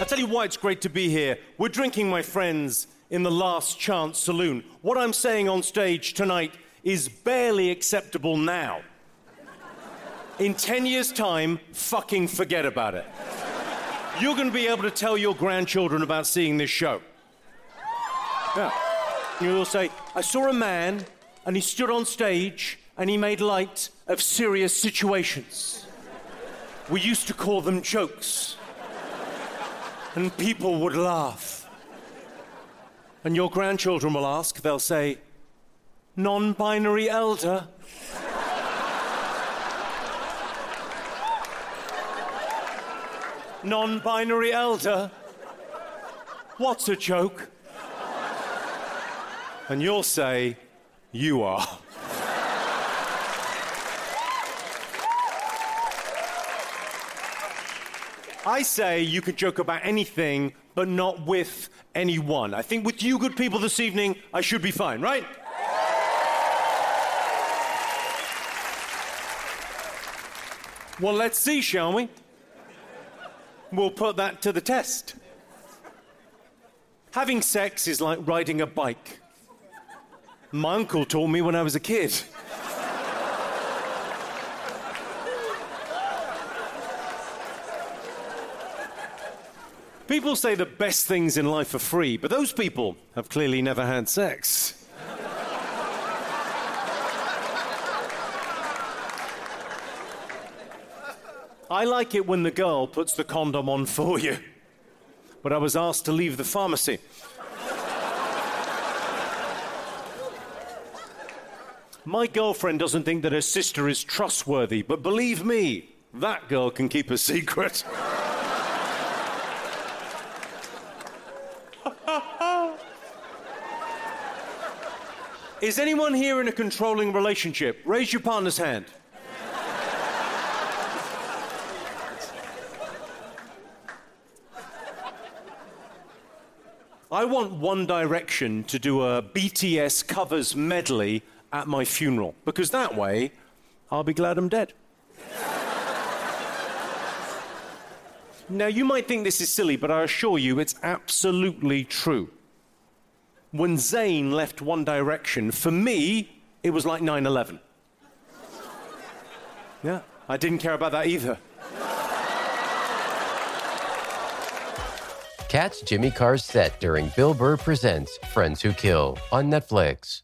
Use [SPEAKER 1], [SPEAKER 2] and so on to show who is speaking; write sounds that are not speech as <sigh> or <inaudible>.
[SPEAKER 1] I tell you why it's great to be here. We're drinking, my friends, in the Last Chance Saloon. What I'm saying on stage tonight is barely acceptable now. In 10 years' time, fucking forget about it. You're going to be able to tell your grandchildren about seeing this show. Yeah. You'll say, I saw a man and he stood on stage and he made light of serious situations. We used to call them jokes. And people would laugh. And your grandchildren will ask, they'll say, non binary elder? <laughs> non binary elder? What's a joke? And you'll say, You are. I say you could joke about anything, but not with anyone. I think with you good people this evening, I should be fine, right? Well, let's see, shall we? We'll put that to the test. Having sex is like riding a bike. My uncle taught me when I was a kid. People say the best things in life are free, but those people have clearly never had sex. I like it when the girl puts the condom on for you, but I was asked to leave the pharmacy. My girlfriend doesn't think that her sister is trustworthy, but believe me, that girl can keep a secret. Is anyone here in a controlling relationship? Raise your partner's hand. I want One Direction to do a BTS covers medley at my funeral because that way I'll be glad I'm dead. now, you might think this is silly, but I assure you it's absolutely true. When Zayn left One Direction, for me, it was like 9 11. Yeah, I didn't care about that either.
[SPEAKER 2] Catch Jimmy Carr's set during Bill Burr Presents Friends Who Kill on Netflix.